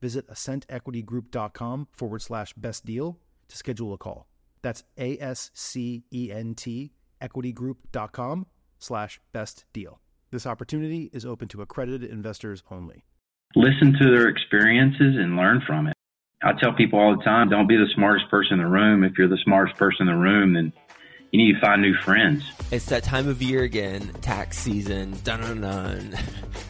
visit ascentequitygroup.com forward slash best deal to schedule a call. That's A S C E N T equitygroup.com slash best deal. This opportunity is open to accredited investors only. Listen to their experiences and learn from it. I tell people all the time don't be the smartest person in the room. If you're the smartest person in the room, then you need to find new friends. It's that time of year again, tax season. Dun dun dun.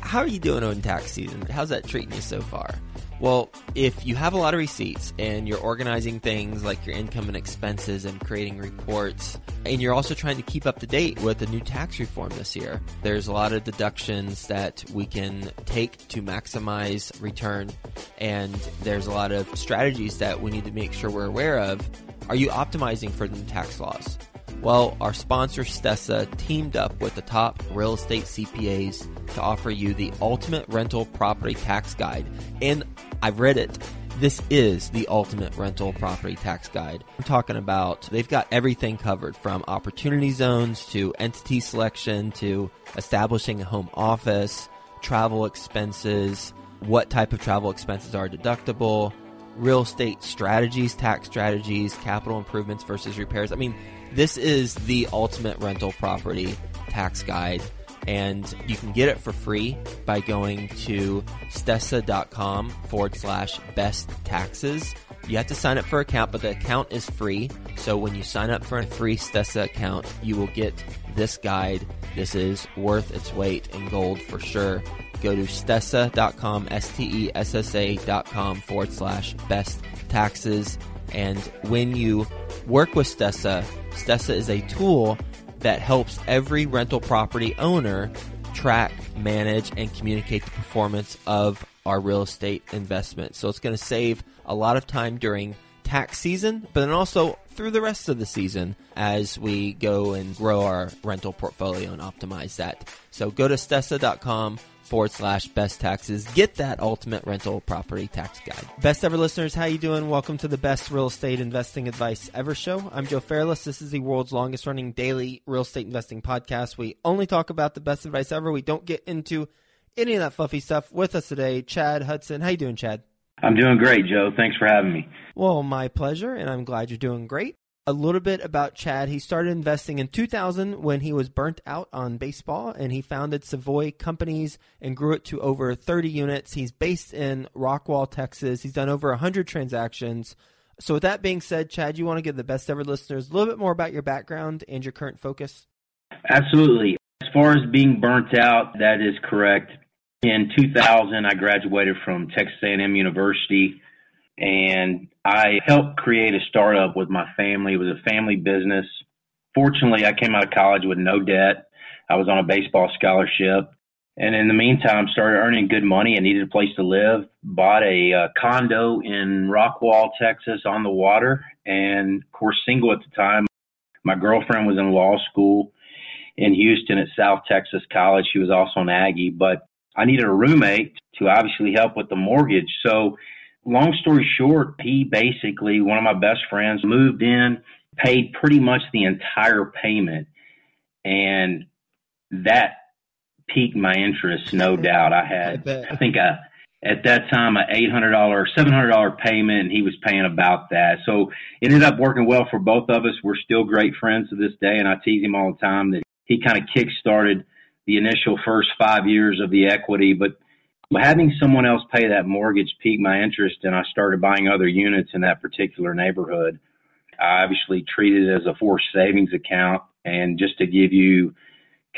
How are you doing on tax season? How's that treating you so far? Well, if you have a lot of receipts and you're organizing things like your income and expenses and creating reports, and you're also trying to keep up to date with the new tax reform this year, there's a lot of deductions that we can take to maximize return, and there's a lot of strategies that we need to make sure we're aware of. Are you optimizing for the tax laws? Well, our sponsor Stessa teamed up with the top real estate CPAs to offer you the ultimate rental property tax guide. And I've read it. This is the ultimate rental property tax guide. I'm talking about they've got everything covered from opportunity zones to entity selection to establishing a home office, travel expenses, what type of travel expenses are deductible, real estate strategies, tax strategies, capital improvements versus repairs. I mean, this is the ultimate rental property tax guide, and you can get it for free by going to stessa.com forward slash best taxes. You have to sign up for an account, but the account is free. So when you sign up for a free Stessa account, you will get this guide. This is worth its weight in gold for sure. Go to stessa.com, S-T-E-S-S-A.com forward slash best taxes. And when you work with Stessa, Stessa is a tool that helps every rental property owner track, manage, and communicate the performance of our real estate investment. So it's going to save a lot of time during tax season, but then also through the rest of the season as we go and grow our rental portfolio and optimize that. So go to stessa.com forward slash best taxes. Get that ultimate rental property tax guide. Best ever listeners, how you doing? Welcome to the best real estate investing advice ever show. I'm Joe Fairless. This is the world's longest running daily real estate investing podcast. We only talk about the best advice ever. We don't get into any of that fluffy stuff. With us today, Chad Hudson. How you doing, Chad? I'm doing great, Joe. Thanks for having me. Well, my pleasure, and I'm glad you're doing great a little bit about Chad. He started investing in 2000 when he was burnt out on baseball, and he founded Savoy Companies and grew it to over 30 units. He's based in Rockwall, Texas. He's done over 100 transactions. So, with that being said, Chad, you want to give the best ever listeners a little bit more about your background and your current focus? Absolutely. As far as being burnt out, that is correct. In 2000, I graduated from Texas A&M University and I helped create a startup with my family. It was a family business. Fortunately, I came out of college with no debt. I was on a baseball scholarship. And in the meantime, started earning good money and needed a place to live. Bought a uh, condo in Rockwall, Texas on the water. And of course, single at the time. My girlfriend was in law school in Houston at South Texas College. She was also an Aggie, but I needed a roommate to obviously help with the mortgage. So long story short, he basically, one of my best friends, moved in, paid pretty much the entire payment. And that piqued my interest, no doubt. I had, I, I think I, at that time, an $800, $700 payment, and he was paying about that. So it ended up working well for both of us. We're still great friends to this day, and I tease him all the time that he kind of kick started the initial first five years of the equity. But Having someone else pay that mortgage piqued my interest, and I started buying other units in that particular neighborhood. I obviously treated it as a forced savings account. And just to give you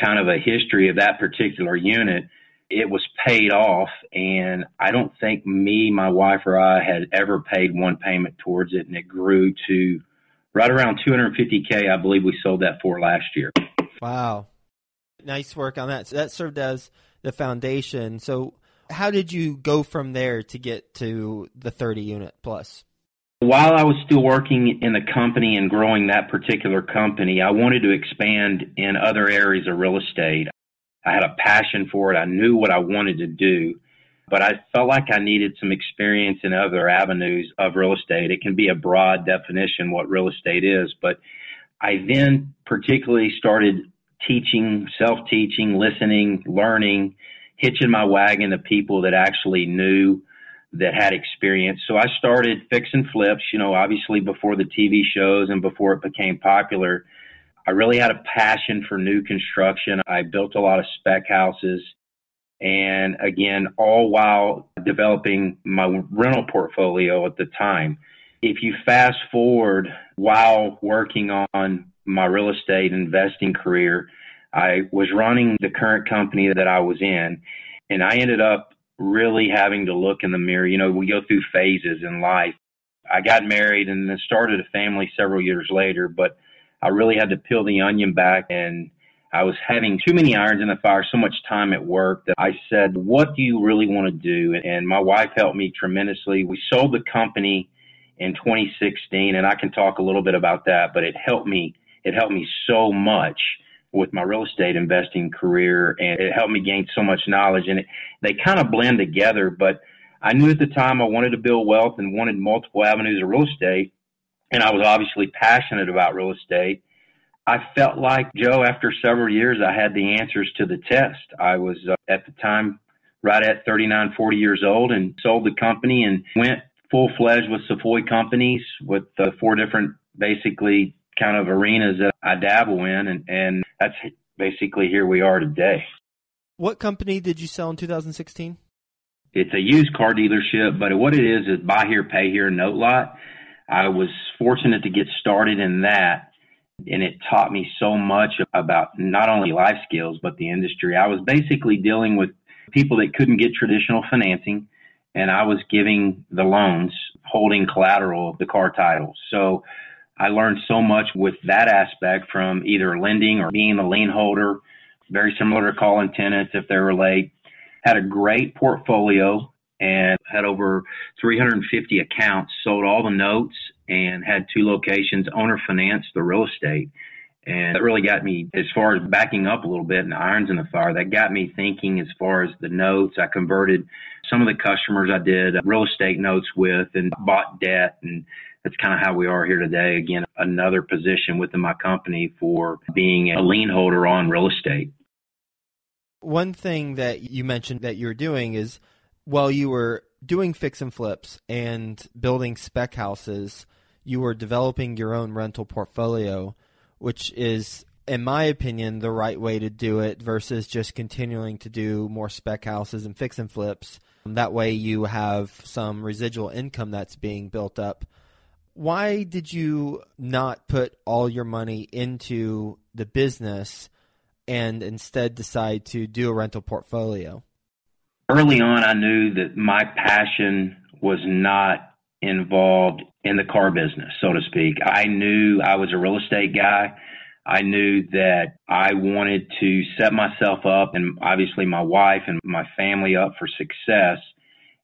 kind of a history of that particular unit, it was paid off. And I don't think me, my wife, or I had ever paid one payment towards it. And it grew to right around 250K, I believe we sold that for last year. Wow. Nice work on that. So that served as the foundation. So, how did you go from there to get to the 30 unit plus? While I was still working in the company and growing that particular company, I wanted to expand in other areas of real estate. I had a passion for it. I knew what I wanted to do, but I felt like I needed some experience in other avenues of real estate. It can be a broad definition what real estate is, but I then particularly started teaching, self teaching, listening, learning, hitching my wagon to people that actually knew that had experience. So I started fixing flips, you know, obviously before the TV shows and before it became popular. I really had a passion for new construction. I built a lot of spec houses. And again, all while developing my rental portfolio at the time. If you fast forward while working on my real estate investing career, I was running the current company that I was in, and I ended up really having to look in the mirror. You know, we go through phases in life. I got married and then started a family several years later, but I really had to peel the onion back and I was having too many irons in the fire, so much time at work that I said, What do you really want to do? And my wife helped me tremendously. We sold the company in 2016, and I can talk a little bit about that, but it helped me. It helped me so much with my real estate investing career and it helped me gain so much knowledge and it, they kind of blend together. But I knew at the time I wanted to build wealth and wanted multiple avenues of real estate. And I was obviously passionate about real estate. I felt like, Joe, after several years, I had the answers to the test. I was uh, at the time right at 39, 40 years old and sold the company and went full fledged with Savoy companies with uh, four different basically kind of arenas that I dabble in, and, and that's basically here we are today. What company did you sell in 2016? It's a used car dealership, but what it is is buy here, pay here, note lot. I was fortunate to get started in that, and it taught me so much about not only life skills, but the industry. I was basically dealing with people that couldn't get traditional financing, and I was giving the loans, holding collateral of the car titles. So I learned so much with that aspect from either lending or being a lien holder, very similar to calling tenants if they were late. Had a great portfolio and had over 350 accounts, sold all the notes and had two locations, owner financed the real estate. And that really got me as far as backing up a little bit and irons in the fire. That got me thinking as far as the notes. I converted some of the customers I did uh, real estate notes with and bought debt and that's kind of how we are here today. Again, another position within my company for being a lien holder on real estate. One thing that you mentioned that you're doing is while you were doing fix and flips and building spec houses, you were developing your own rental portfolio, which is, in my opinion, the right way to do it versus just continuing to do more spec houses and fix and flips. That way, you have some residual income that's being built up why did you not put all your money into the business and instead decide to do a rental portfolio? Early on, I knew that my passion was not involved in the car business, so to speak. I knew I was a real estate guy. I knew that I wanted to set myself up and obviously my wife and my family up for success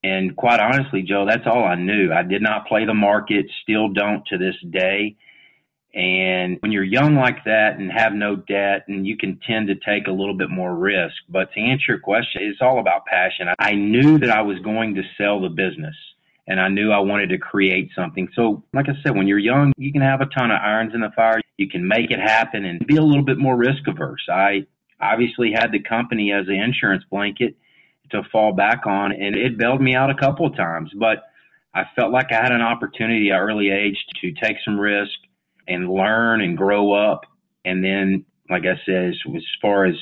and quite honestly, Joe, that's all I knew. I did not play the market, still don't to this day. And when you're young like that and have no debt, and you can tend to take a little bit more risk. But to answer your question, it's all about passion. I knew that I was going to sell the business and I knew I wanted to create something. So, like I said, when you're young, you can have a ton of irons in the fire. You can make it happen and be a little bit more risk averse. I obviously had the company as an insurance blanket to fall back on, and it bailed me out a couple of times. But I felt like I had an opportunity at early age to take some risk and learn and grow up. And then, like I said, as, far as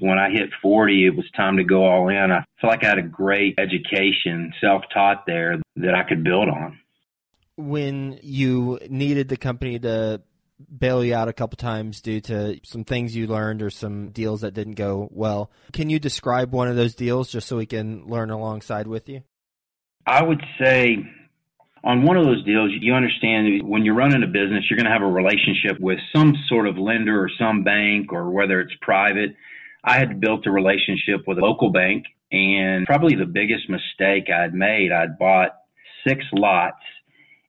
When I hit 40, it was time to go all in. I feel like I had a great education, self taught there that I could build on. When you needed the company to bail you out a couple times due to some things you learned or some deals that didn't go well, can you describe one of those deals just so we can learn alongside with you? I would say on one of those deals, you understand when you're running a business, you're going to have a relationship with some sort of lender or some bank or whether it's private. I had built a relationship with a local bank and probably the biggest mistake I'd made, I'd bought six lots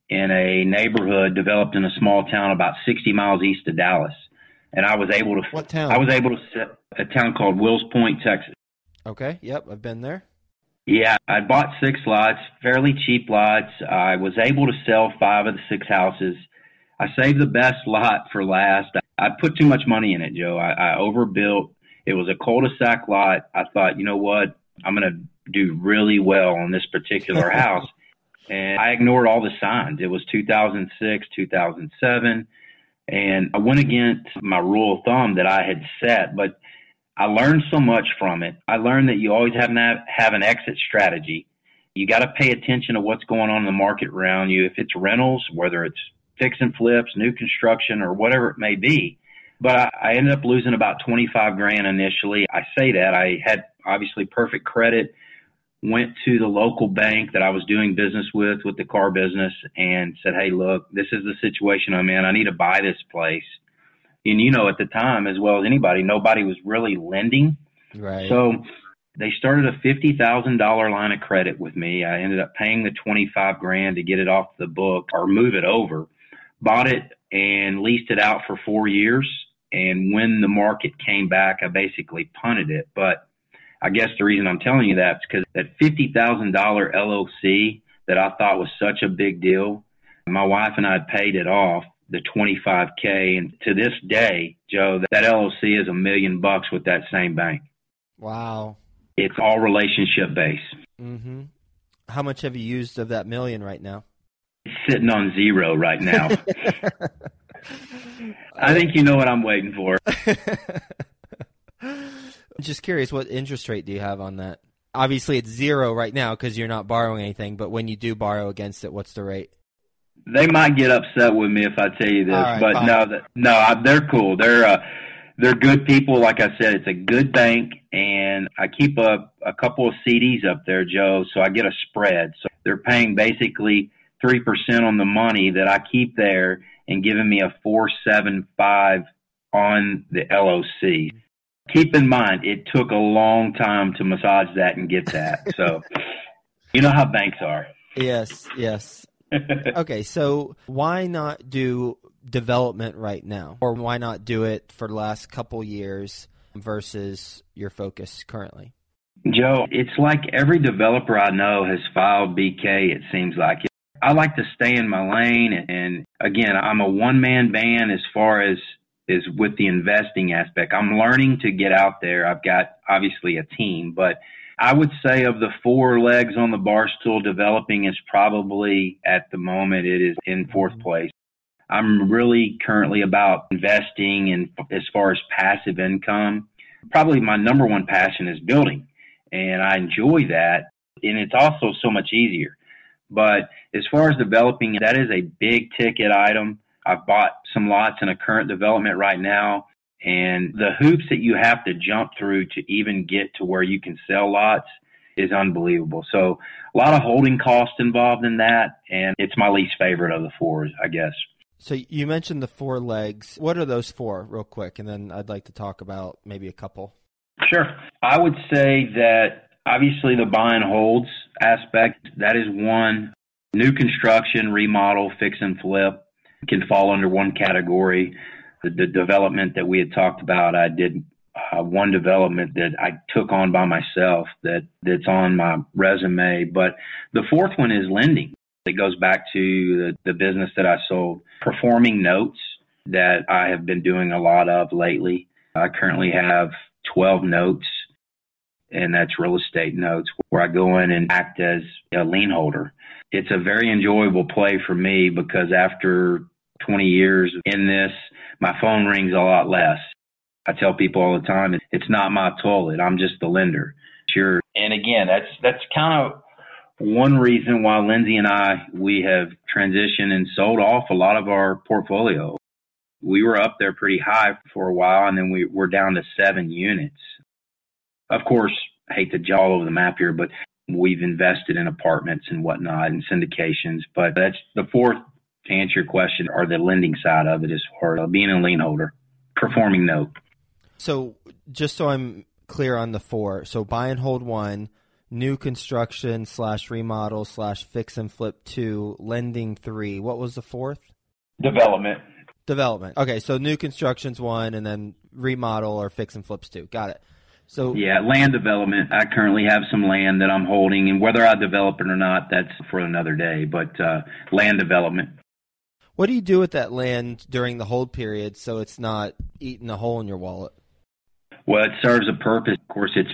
in a neighborhood developed in a small town about 60 miles east of Dallas. And I was able to, what town? I was able to set a town called Wills Point, Texas. Okay. Yep. I've been there. Yeah, I bought six lots, fairly cheap lots. I was able to sell five of the six houses. I saved the best lot for last. I put too much money in it, Joe. I, I overbuilt. It was a cul-de-sac lot. I thought, you know what? I'm going to do really well on this particular house. And I ignored all the signs. It was 2006, 2007, and I went against my rule of thumb that I had set, but I learned so much from it. I learned that you always have to have an exit strategy. You got to pay attention to what's going on in the market around you. If it's rentals, whether it's fix and flips, new construction, or whatever it may be. But I, I ended up losing about 25 grand initially. I say that I had obviously perfect credit, went to the local bank that I was doing business with, with the car business and said, Hey, look, this is the situation I'm in. I need to buy this place and you know at the time as well as anybody, nobody was really lending. Right. So they started a fifty thousand dollar line of credit with me. I ended up paying the twenty five grand to get it off the book or move it over. Bought it and leased it out for four years. And when the market came back, I basically punted it. But I guess the reason I'm telling you that is because that fifty thousand dollar LOC that I thought was such a big deal, my wife and I had paid it off the 25K. And to this day, Joe, that LOC is a million bucks with that same bank. Wow. It's all relationship based. Mm-hmm. How much have you used of that million right now? It's sitting on zero right now. I think you know what I'm waiting for. Just curious, what interest rate do you have on that? Obviously, it's zero right now because you're not borrowing anything. But when you do borrow against it, what's the rate? they might get upset with me if I tell you this, right, but fine. no, that, no, I, they're cool. They're uh, they're good people. Like I said, it's a good bank, and I keep a a couple of CDs up there, Joe, so I get a spread. So they're paying basically three percent on the money that I keep there, and giving me a four seven five on the LOC. Keep in mind, it took a long time to massage that and get that. So, you know how banks are. Yes, yes. okay, so why not do development right now? Or why not do it for the last couple years versus your focus currently? Joe, it's like every developer I know has filed BK, it seems like. I like to stay in my lane and again, I'm a one man band as far as is with the investing aspect. I'm learning to get out there. I've got obviously a team, but I would say of the four legs on the bar stool, developing is probably at the moment it is in fourth place. I'm really currently about investing and as far as passive income. Probably my number one passion is building and I enjoy that. And it's also so much easier. But as far as developing, that is a big ticket item. I've bought some lots in a current development right now and the hoops that you have to jump through to even get to where you can sell lots is unbelievable. So a lot of holding costs involved in that, and it's my least favorite of the fours, I guess. So you mentioned the four legs. What are those for, real quick? And then I'd like to talk about maybe a couple. Sure. I would say that obviously the buy and holds aspect, that is one. New construction, remodel, fix and flip can fall under one category the, the development that we had talked about, I did uh, one development that I took on by myself that that's on my resume. But the fourth one is lending. It goes back to the, the business that I sold, performing notes that I have been doing a lot of lately. I currently have 12 notes, and that's real estate notes where I go in and act as a lien holder. It's a very enjoyable play for me because after 20 years in this, my phone rings a lot less. I tell people all the time, it's not my toilet. I'm just the lender. Sure. And again, that's that's kind of one reason why Lindsay and I we have transitioned and sold off a lot of our portfolio. We were up there pretty high for a while, and then we were down to seven units. Of course, I hate to jaw over the map here, but we've invested in apartments and whatnot and syndications. But that's the fourth to answer your question, or the lending side of it as far as being a lien holder, performing note. So just so I'm clear on the four, so buy and hold one, new construction slash remodel slash fix and flip two, lending three. What was the fourth? Development. Development. Okay, so new construction's one, and then remodel or fix and flips two. Got it. So yeah, land development. I currently have some land that I'm holding, and whether I develop it or not, that's for another day. But uh, land development. What do you do with that land during the hold period so it's not eating a hole in your wallet? Well, it serves a purpose. Of course, it's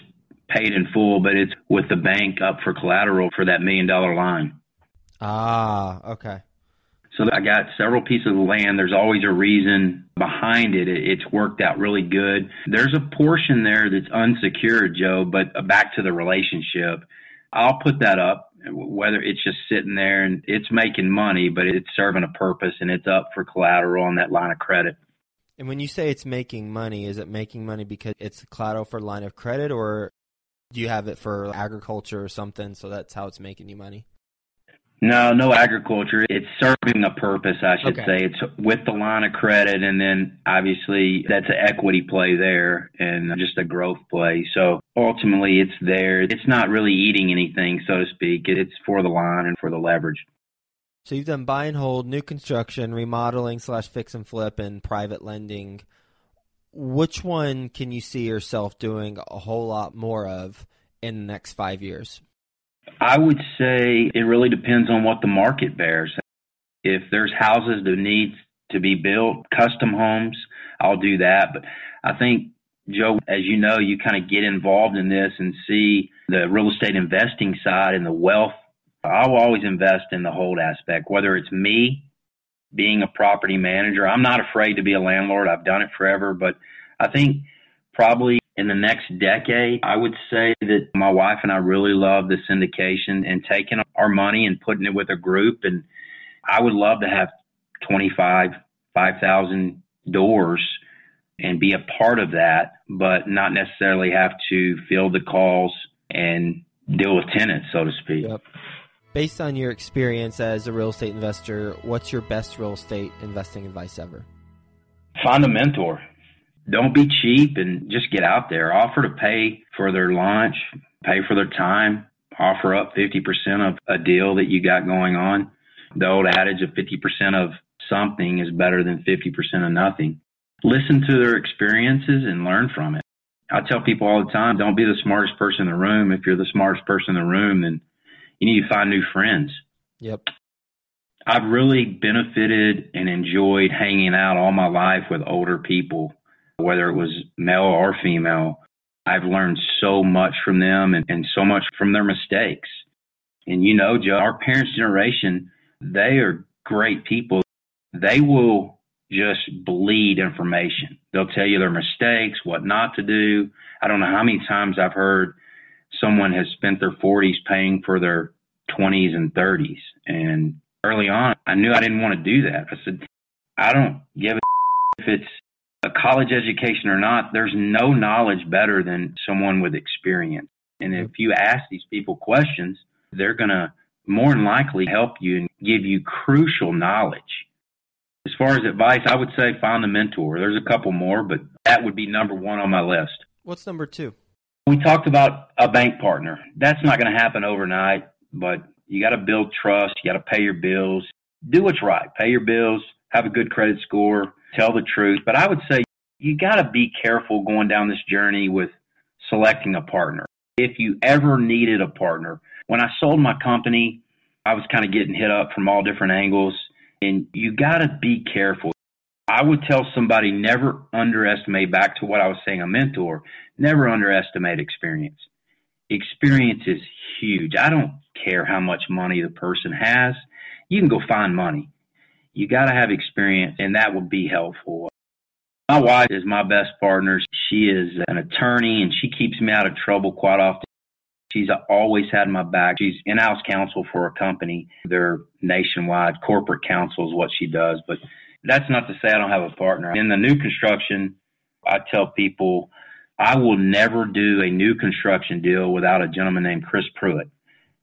paid in full, but it's with the bank up for collateral for that million dollar line. Ah, okay. So I got several pieces of land. There's always a reason behind it. It's worked out really good. There's a portion there that's unsecured, Joe, but uh, back to the relationship. I'll put that up whether it's just sitting there and it's making money, but it's serving a purpose and it's up for collateral on that line of credit. And when you say it's making money, is it making money because it's collateral for line of credit or do you have it for agriculture or something so that's how it's making you money? No, no agriculture. It's serving a purpose, I should okay. say. It's with the line of credit, and then obviously that's an equity play there and just a growth play. So ultimately, it's there. It's not really eating anything, so to speak. It's for the line and for the leverage. So you've done buy and hold, new construction, remodeling slash fix and flip, and private lending. Which one can you see yourself doing a whole lot more of in the next five years? I would say it really depends on what the market bears. If there's houses that need to be built, custom homes, I'll do that. But I think, Joe, as you know, you kind of get involved in this and see the real estate investing side and the wealth. I'll always invest in the hold aspect, whether it's me being a property manager. I'm not afraid to be a landlord. I've done it forever, but I think probably in the next decade, I would say that my wife and I really love the syndication and taking our money and putting it with a group. And I would love to have 25, 5,000 doors and be a part of that, but not necessarily have to field the calls and deal with tenants, so to speak. Yep. Based on your experience as a real estate investor, what's your best real estate investing advice ever? Find a mentor don't be cheap and just get out there. Offer to pay for their lunch, pay for their time, offer up 50% of a deal that you got going on. The old adage of 50% of something is better than 50% of nothing. Listen to their experiences and learn from it. I tell people all the time, don't be the smartest person in the room. If you're the smartest person in the room, then you need to find new friends. Yep. I've really benefited and enjoyed hanging out all my life with older people whether it was male or female. I've learned so much from them and, and so much from their mistakes. And you know, Joe, our parents' generation, they are great people. They will just bleed information. They'll tell you their mistakes, what not to do. I don't know how many times I've heard someone has spent their 40s paying for their 20s and 30s. And early on, I knew I didn't want to do that. I said, I don't give a if it's a college education or not, there's no knowledge better than someone with experience. And if you ask these people questions, they're going to more than likely help you and give you crucial knowledge. As far as advice, I would say find a mentor. There's a couple more, but that would be number one on my list. What's number two? We talked about a bank partner. That's not going to happen overnight, but you got to build trust. You got to pay your bills. Do what's right. Pay your bills. Have a good credit score tell the truth. But I would say you got to be careful going down this journey with selecting a partner. If you ever needed a partner, when I sold my company, I was kind of getting hit up from all different angles, and you got to be careful. I would tell somebody never underestimate, back to what I was saying, a mentor, never underestimate experience. Experience is huge. I don't care how much money the person has. You can go find money you got to have experience, and that would be helpful. My wife is my best partner. She is an attorney and she keeps me out of trouble quite often. She's always had my back. She's in-house counsel for a company. They're nationwide. Corporate counsel is what she does. But that's not to say I don't have a partner. In the new construction, I tell people I will never do a new construction deal without a gentleman named Chris Pruitt.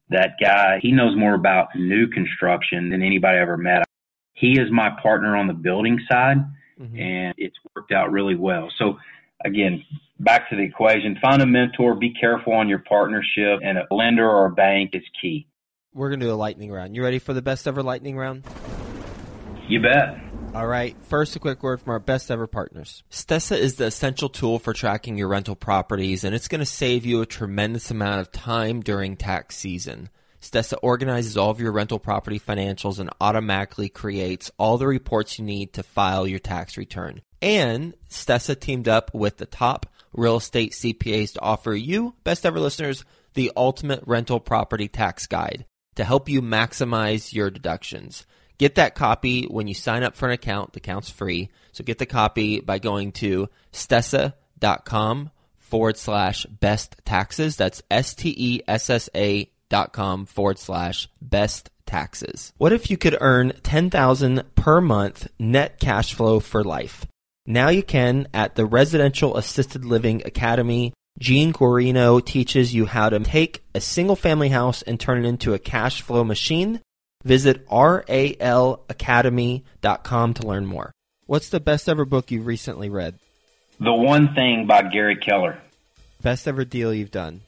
That guy, he knows more about new construction than anybody I ever met. He is my partner on the building side, mm-hmm. and it's worked out really well. So, again, back to the equation find a mentor, be careful on your partnership, and a lender or a bank is key. We're going to do a lightning round. You ready for the best ever lightning round? You bet. All right. First, a quick word from our best ever partners. Stessa is the essential tool for tracking your rental properties, and it's going to save you a tremendous amount of time during tax season. Stessa organizes all of your rental property financials and automatically creates all the reports you need to file your tax return. And Stessa teamed up with the top real estate CPAs to offer you, best ever listeners, the ultimate rental property tax guide to help you maximize your deductions. Get that copy when you sign up for an account. The account's free. So get the copy by going to stessa.com forward slash best taxes. That's S T E S S A dot com forward slash best taxes. What if you could earn 10000 per month net cash flow for life? Now you can at the Residential Assisted Living Academy. Gene Guarino teaches you how to take a single family house and turn it into a cash flow machine Visit ralacademy.com to learn more. What's the best ever book you've recently read? The One Thing by Gary Keller. Best ever deal you've done?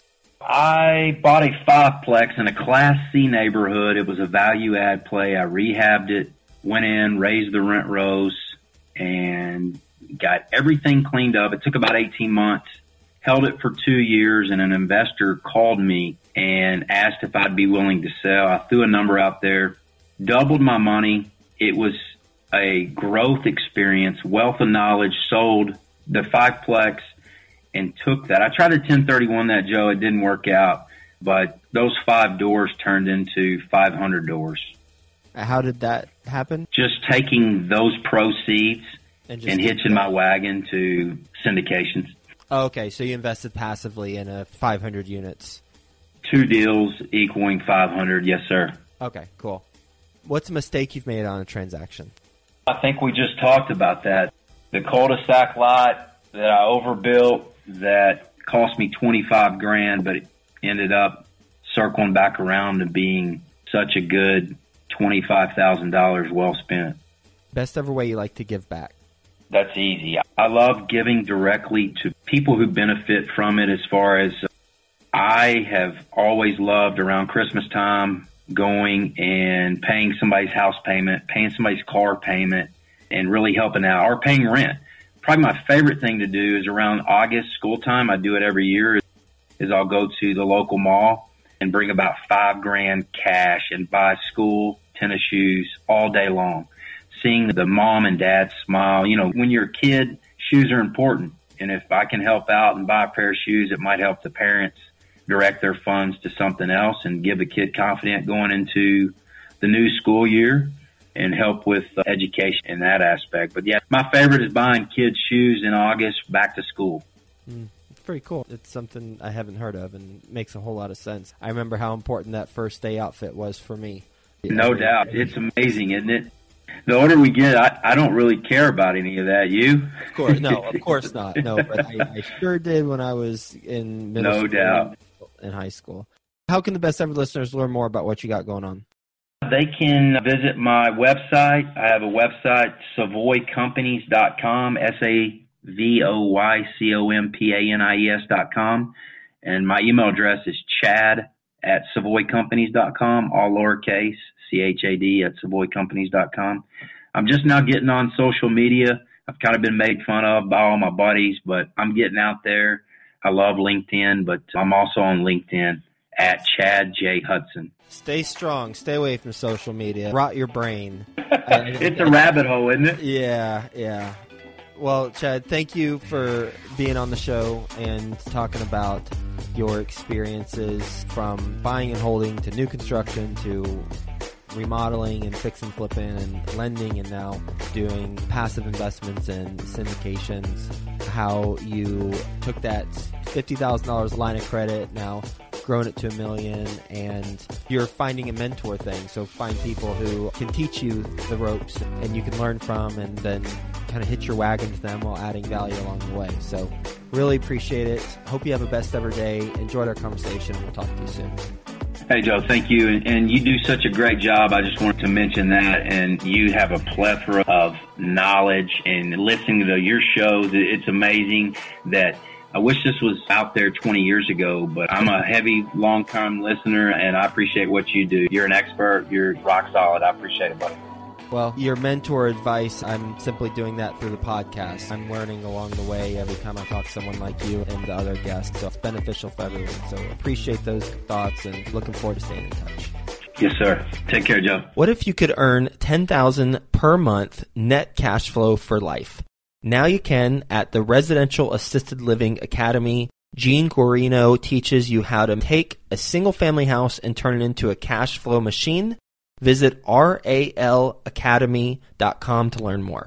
I bought a fiveplex in a Class C neighborhood. It was a value add play. I rehabbed it, went in, raised the rent rose, and got everything cleaned up. It took about 18 months held it for two years and an investor called me and asked if I'd be willing to sell. I threw a number out there, doubled my money. It was a growth experience, wealth of knowledge, sold the fiveplex and took that. I tried to 1031 that, Joe. It didn't work out, but those five doors turned into 500 doors. How did that happen? Just taking those proceeds and, and hitching my wagon to syndications. Oh, okay, so you invested passively in a 500 units. Two deals equaling 500, yes, sir. Okay, cool. What's a mistake you've made on a transaction? I think we just talked about that. The cul-de-sac lot that I overbuilt that cost me 25 grand, but it ended up circling back around to being such a good $25,000 well spent. Best ever way you like to give back? That's easy. I love giving directly to people who benefit from it as far as I have always loved around Christmas time going and paying somebody's house payment, paying somebody's car payment, and really helping out or paying rent. Probably my favorite thing to do is around August school time. I do it every year. Is I'll go to the local mall and bring about five grand cash and buy school tennis shoes all day long seeing the mom and dad smile. You know, when you're a kid, shoes are important. And if I can help out and buy a pair of shoes, it might help the parents direct their funds to something else and give the kid confidence going into the new school year and help with uh, education in that aspect. But yeah, my favorite is buying kids shoes in August back to school. Mm, it's pretty cool. It's something I haven't heard of and makes a whole lot of sense. I remember how important that first day outfit was for me. No doubt. It's amazing, isn't it? the older we get, I, I don't really care about any of that. You? Of course, no, of course not. No, but I, I sure did when I was in middle no school doubt in high school. How can the best ever listeners learn more about what you got going on? They can visit my website. I have a website, savoycompanies.com, S A V O Y C O M P A N I E S.com. And my email address is chad at savoycompanies.com, all lowercase, C-H-A-D at savoycompanies.com. I'm just now getting on social media. I've kind of been made fun of by all my buddies, but I'm getting out there. I love LinkedIn, but I'm also on LinkedIn at Chad J. Hudson. Stay strong. Stay away from social media. Rot your brain. it's a rabbit hole, isn't it? Yeah, yeah. Well, Chad, thank you for being on the show and talking about your experiences from buying and holding to new construction to remodeling and fix and flipping and lending and now doing passive investments and syndications, how you took that $50,000 line of credit, now grown it to a million, and you're finding a mentor thing. So find people who can teach you the ropes and you can learn from and then kind of hitch your wagon to them while adding value along the way. So really appreciate it. Hope you have a best ever day. Enjoyed our conversation. We'll talk to you soon. Hey, Joe, thank you. And you do such a great job. I just wanted to mention that. And you have a plethora of knowledge and listening to your shows. It's amazing that I wish this was out there 20 years ago, but I'm a heavy, long time listener and I appreciate what you do. You're an expert. You're rock solid. I appreciate it, buddy. Well, your mentor advice, I'm simply doing that through the podcast. I'm learning along the way every time I talk to someone like you and the other guests. So it's beneficial for everyone. So appreciate those thoughts and looking forward to staying in touch. Yes, sir. Take care, Joe. What if you could earn 10,000 per month net cash flow for life? Now you can at the Residential Assisted Living Academy. Gene Guarino teaches you how to take a single family house and turn it into a cash flow machine Visit ralacademy.com to learn more.